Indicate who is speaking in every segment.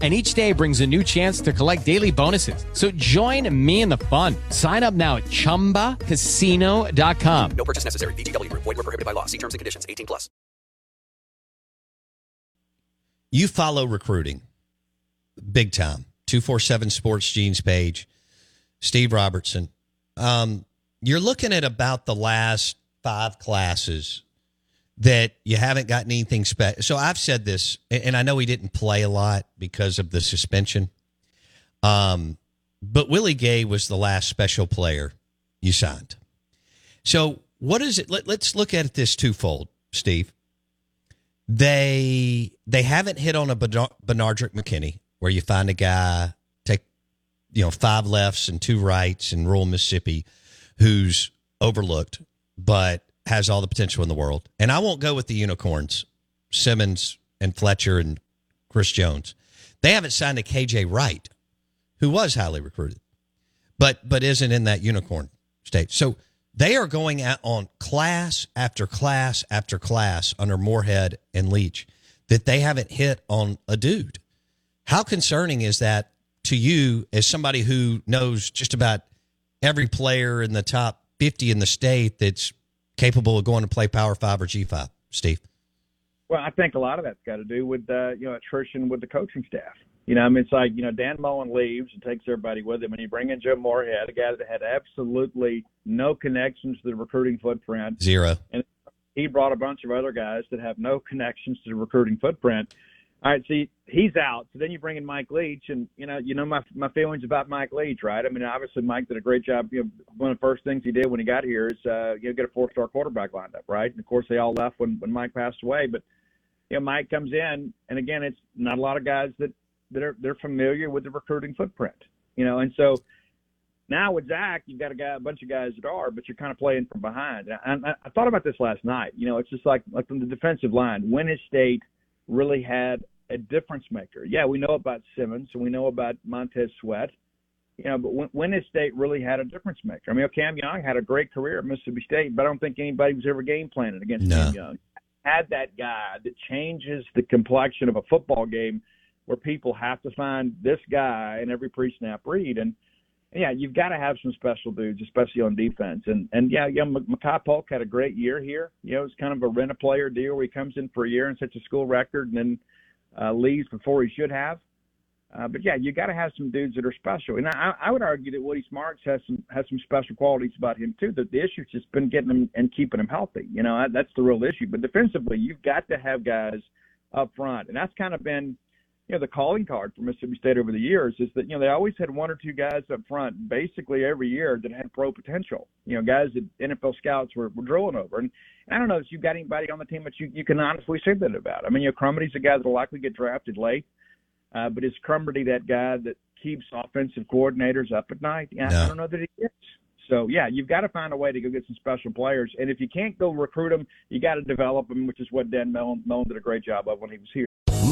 Speaker 1: and each day brings a new chance to collect daily bonuses. So join me in the fun. Sign up now at ChumbaCasino.com.
Speaker 2: No purchase necessary. VGW. Void were prohibited by law. See terms and conditions. 18 plus.
Speaker 3: You follow recruiting big time. 247 Sports Genes page. Steve Robertson. Um, you're looking at about the last five classes that you haven't gotten anything special. So I've said this, and I know he didn't play a lot because of the suspension. Um, but Willie Gay was the last special player you signed. So what is it? Let, us look at it this twofold, Steve. They they haven't hit on a Benardrick McKinney where you find a guy take you know five lefts and two rights in rural Mississippi who's overlooked, but has all the potential in the world. And I won't go with the unicorns, Simmons and Fletcher and Chris Jones. They haven't signed a KJ Wright, who was highly recruited, but but isn't in that unicorn state. So they are going out on class after class after class under Moorhead and Leach that they haven't hit on a dude. How concerning is that to you as somebody who knows just about every player in the top 50 in the state that's capable of going to play Power Five or G Five, Steve?
Speaker 4: Well, I think a lot of that's got to do with uh, you know attrition with the coaching staff. You know, I mean, it's like you know Dan Mullen leaves and takes everybody with him, and you bring in Joe Moorhead, a guy that had absolutely no connections to the recruiting footprint,
Speaker 3: zero,
Speaker 4: and he brought a bunch of other guys that have no connections to the recruiting footprint. All right, see, he's out. So then you bring in Mike Leach, and you know, you know my my feelings about Mike Leach, right? I mean, obviously Mike did a great job. You know, one of the first things he did when he got here is uh, you know get a four star quarterback lined up, right? And of course they all left when when Mike passed away, but you know Mike comes in, and again, it's not a lot of guys that that are they're familiar with the recruiting footprint, you know, and so. Now with Zach, you've got a guy, a bunch of guys that are, but you're kind of playing from behind. And I, I thought about this last night. You know, it's just like like from the defensive line. When state really had a difference maker. Yeah, we know about Simmons and we know about Montez Sweat. You know, but when, when state really had a difference maker. I mean, Cam Young had a great career at Mississippi State, but I don't think anybody was ever game planning against
Speaker 3: no.
Speaker 4: Cam Young. Had that guy that changes the complexion of a football game where people have to find this guy in every pre-snap read and yeah, you've got to have some special dudes, especially on defense. And and yeah, yeah, Makai Polk had a great year here. You know, it's kind of a rent a player deal where he comes in for a year and sets a school record, and then uh, leaves before he should have. Uh, but yeah, you got to have some dudes that are special, and I, I would argue that Woody Marks has some has some special qualities about him too. That the issue's just been getting him and keeping him healthy. You know, that's the real issue. But defensively, you've got to have guys up front, and that's kind of been, you know, the calling card for Mississippi State over the years is that you know they always had one or two guys up front basically every year that had pro potential. You know, guys that NFL scouts were, were drilling over, and I don't know if you've got anybody on the team that you, you can honestly say that about. I mean, you know, Crumedy's a guy that'll likely get drafted late, uh, but is Crumedy that guy that keeps offensive coordinators up at night? Yeah,
Speaker 3: no.
Speaker 4: I don't know that he is. So yeah, you've got to find a way to go get some special players, and if you can't go recruit them, you got to develop them, which is what Dan Mullen, Mullen did a great job of when he was here.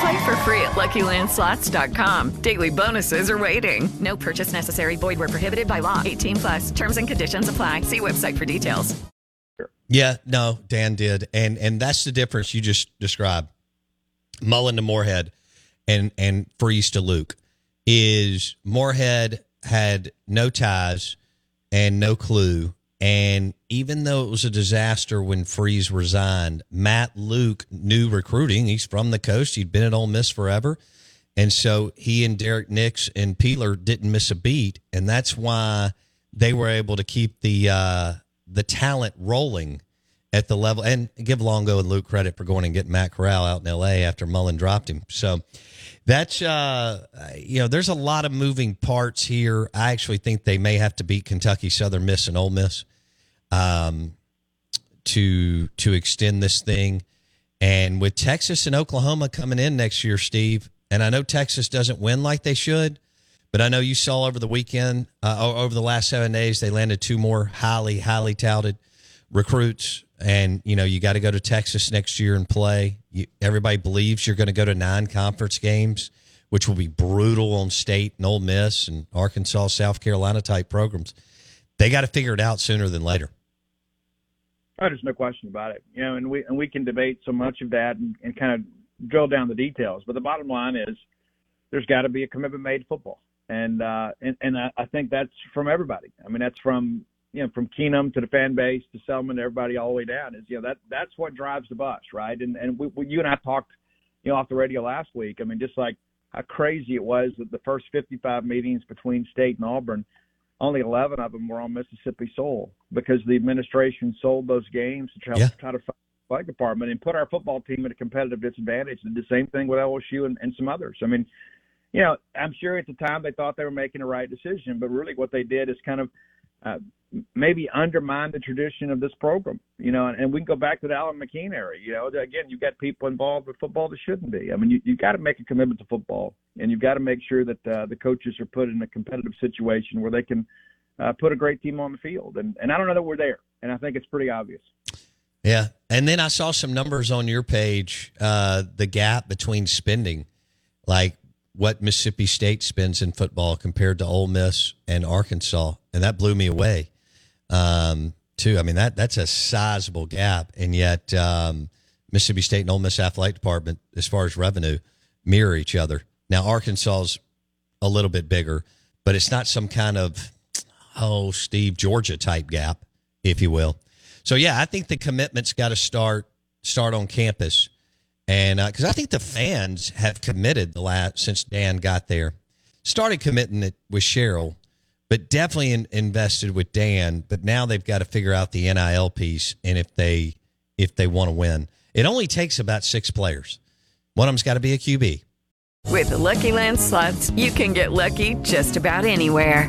Speaker 5: Play for free at LuckyLandSlots.com. Daily bonuses are waiting. No purchase necessary. Void where prohibited by law. 18 plus. Terms and conditions apply. See website for details.
Speaker 3: Yeah, no, Dan did, and and that's the difference you just described. Mullen to Moorhead, and and Freeze to Luke is Moorhead had no ties and no clue, and even though it was a disaster when Freeze resigned, Matt Luke knew recruiting. He's from the coast. He'd been at Ole Miss forever. And so he and Derrick Nix and Peeler didn't miss a beat. And that's why they were able to keep the uh, the talent rolling at the level and give Longo and Luke credit for going and getting Matt Corral out in LA after Mullen dropped him. So that's uh you know, there's a lot of moving parts here. I actually think they may have to beat Kentucky, Southern Miss, and Ole Miss um to to extend this thing. And with Texas and Oklahoma coming in next year, Steve, and I know Texas doesn't win like they should, but I know you saw over the weekend, uh, over the last seven days, they landed two more highly, highly touted recruits. And, you know, you got to go to Texas next year and play. You, everybody believes you're going to go to nine conference games, which will be brutal on state and Ole Miss and Arkansas, South Carolina type programs. They got to figure it out sooner than later.
Speaker 4: Oh, there's no question about it. You know, and we and we can debate so much of that and, and kind of drill down the details. But the bottom line is, there's got to be a commitment made to football, and uh, and and I, I think that's from everybody. I mean, that's from you know from Keenum to the fan base to Selmon to everybody all the way down. Is you know that that's what drives the bus, right? And and we, we, you and I talked, you know, off the radio last week. I mean, just like how crazy it was that the first 55 meetings between State and Auburn only 11 of them were on Mississippi soil because the administration sold those games to try,
Speaker 3: Yeah.
Speaker 4: try to find the flag department and put our football team at a competitive disadvantage. Did the same thing with LSU and, and some others. I mean, you know, I'm sure at the time they thought they were making the right decision, but really what they did is kind of uh, maybe undermine the tradition of this program. You know, and, and we can go back to the Alan McKean era. You know, again, you've got people involved with football that shouldn't be. I mean, you you got to make a commitment to football, and you've got to make sure that uh, the coaches are put in a competitive situation where they can uh, put a great team on the field. And and I don't know that we're there, and I think it's pretty obvious.
Speaker 3: Yeah. And then I saw some numbers on your page, uh, the gap between spending, like what Mississippi State spends in football compared to Ole Miss and Arkansas. And that blew me away, um, too. I mean, that that's a sizable gap. And yet, um, Mississippi State and Ole Miss athletic department, as far as revenue, mirror each other. Now, Arkansas's a little bit bigger, but it's not some kind of, oh, Steve, Georgia type gap, if you will. So yeah, I think the commitment's got to start start on campus, and uh, because I think the fans have committed the last since Dan got there, started committing it with Sherrill, but definitely in, invested with Dan. But now they've got to figure out the NIL piece, and if they if they want to win, it only takes about six players. One of them's got to be a QB.
Speaker 5: With the Lucky Land slots, you can get lucky just about anywhere.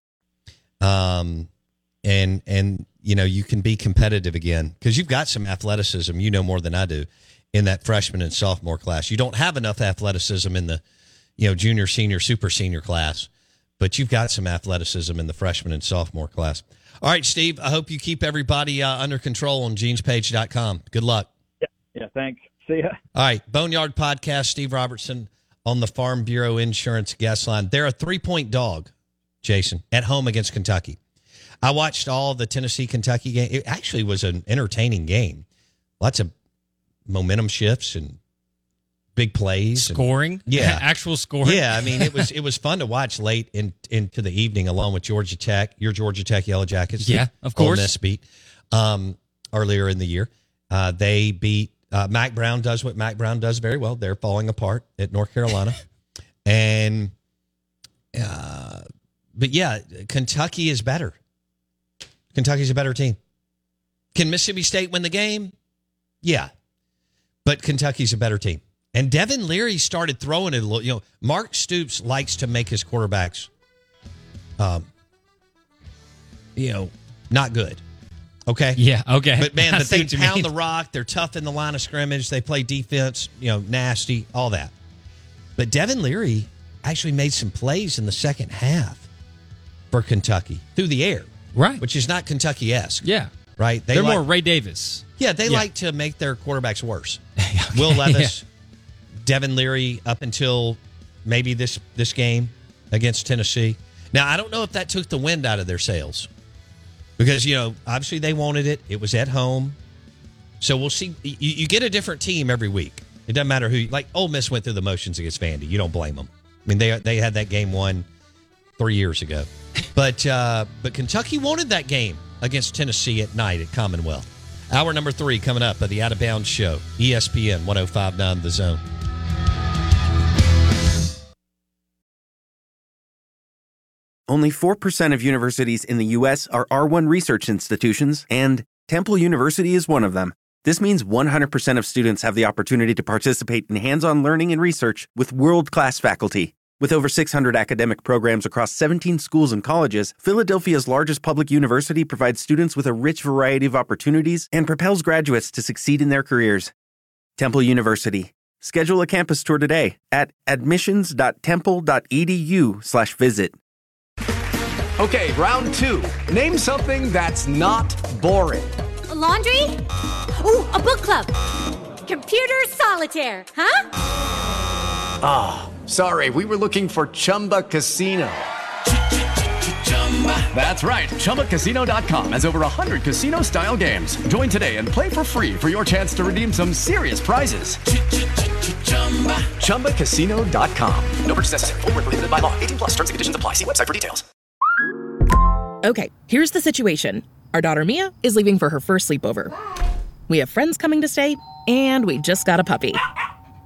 Speaker 3: Um, and and you know you can be competitive again because you've got some athleticism. You know more than I do in that freshman and sophomore class. You don't have enough athleticism in the you know junior, senior, super senior class, but you've got some athleticism in the freshman and sophomore class. All right, Steve. I hope you keep everybody uh, under control on genespage.com. Good luck.
Speaker 4: Yeah, yeah. Thanks. See ya.
Speaker 3: All right, Boneyard Podcast. Steve Robertson on the Farm Bureau Insurance guest line. They're a three point dog, Jason, at home against Kentucky. I watched all the Tennessee Kentucky game. It actually was an entertaining game. Lots of momentum shifts and big plays, and-
Speaker 6: Scoring?
Speaker 3: yeah,
Speaker 6: Actual scoring?
Speaker 3: Yeah, I mean it was it was fun to watch late in, into the evening along with Georgia Tech, your Georgia Tech Yellow Jackets.
Speaker 6: Yeah, of
Speaker 3: Ole
Speaker 6: course.
Speaker 3: Miss beat um, earlier in the year. Uh, they beat uh, Mack Brown. Does what Mack Brown does very well. They're falling apart at North Carolina, and uh, but yeah, Kentucky is better. Kentucky's a better team. Can Mississippi State win the game? Yeah, but Kentucky's a better team. And Devin Leary started throwing it a little. You know, Mark Stoops likes to make his quarterbacks, um, you know, not good. Okay.
Speaker 6: Yeah, okay.
Speaker 3: But man, but they pound
Speaker 6: mean.
Speaker 3: the rock. They're tough in the line of scrimmage. They play defense. You know, nasty, all that. But Devin Leary actually made some plays in the second half for Kentucky through the air,
Speaker 6: right?
Speaker 3: Which is not Kentucky esque.
Speaker 6: Yeah.
Speaker 3: Right.
Speaker 6: They are
Speaker 3: like-
Speaker 6: more Ray Davis.
Speaker 3: yeah, they
Speaker 6: Yeah.
Speaker 3: like to make their quarterbacks worse. Will Levis, Devin Leary, up until maybe this this game against Tennessee. Now I don't know if that took the wind out of their sails because you know obviously they wanted it. It was at home, so we'll see. You, you get a different team every week. It doesn't matter who. Like Ole Miss went through the motions against Vandy. You don't blame them. I mean they they had that game won three years ago, but uh, but Kentucky wanted that game against Tennessee at night at Commonwealth. Hour number three coming up at the Out of Bounds Show, ESPN 1059 The Zone.
Speaker 7: Only 4% of universities in the U.S. are R1 research institutions, and Temple University is one of them. This means 100% of students have the opportunity to participate in hands on learning and research with world class faculty. With over 600 academic programs across 17 schools and colleges, Philadelphia's largest public university provides students with a rich variety of opportunities and propels graduates to succeed in their careers. Temple University. Schedule a campus tour today at admissions.temple.edu/visit.
Speaker 8: Okay, round two. Name something that's not boring.
Speaker 9: A laundry? Ooh, a book club. Computer solitaire, huh?
Speaker 8: Ah, sorry, we were looking for Chumba Casino. That's right. ChumbaCasino.com has over 100 casino style games. Join today and play for free for your chance to redeem some serious prizes. ChumbaCasino.com.
Speaker 2: No purchase necessary. Where prohibited by law. 18 plus terms and conditions apply. See website for details.
Speaker 10: Okay, here's the situation. Our daughter Mia is leaving for her first sleepover. We have friends coming to stay, and we just got a puppy.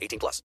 Speaker 2: 18 plus.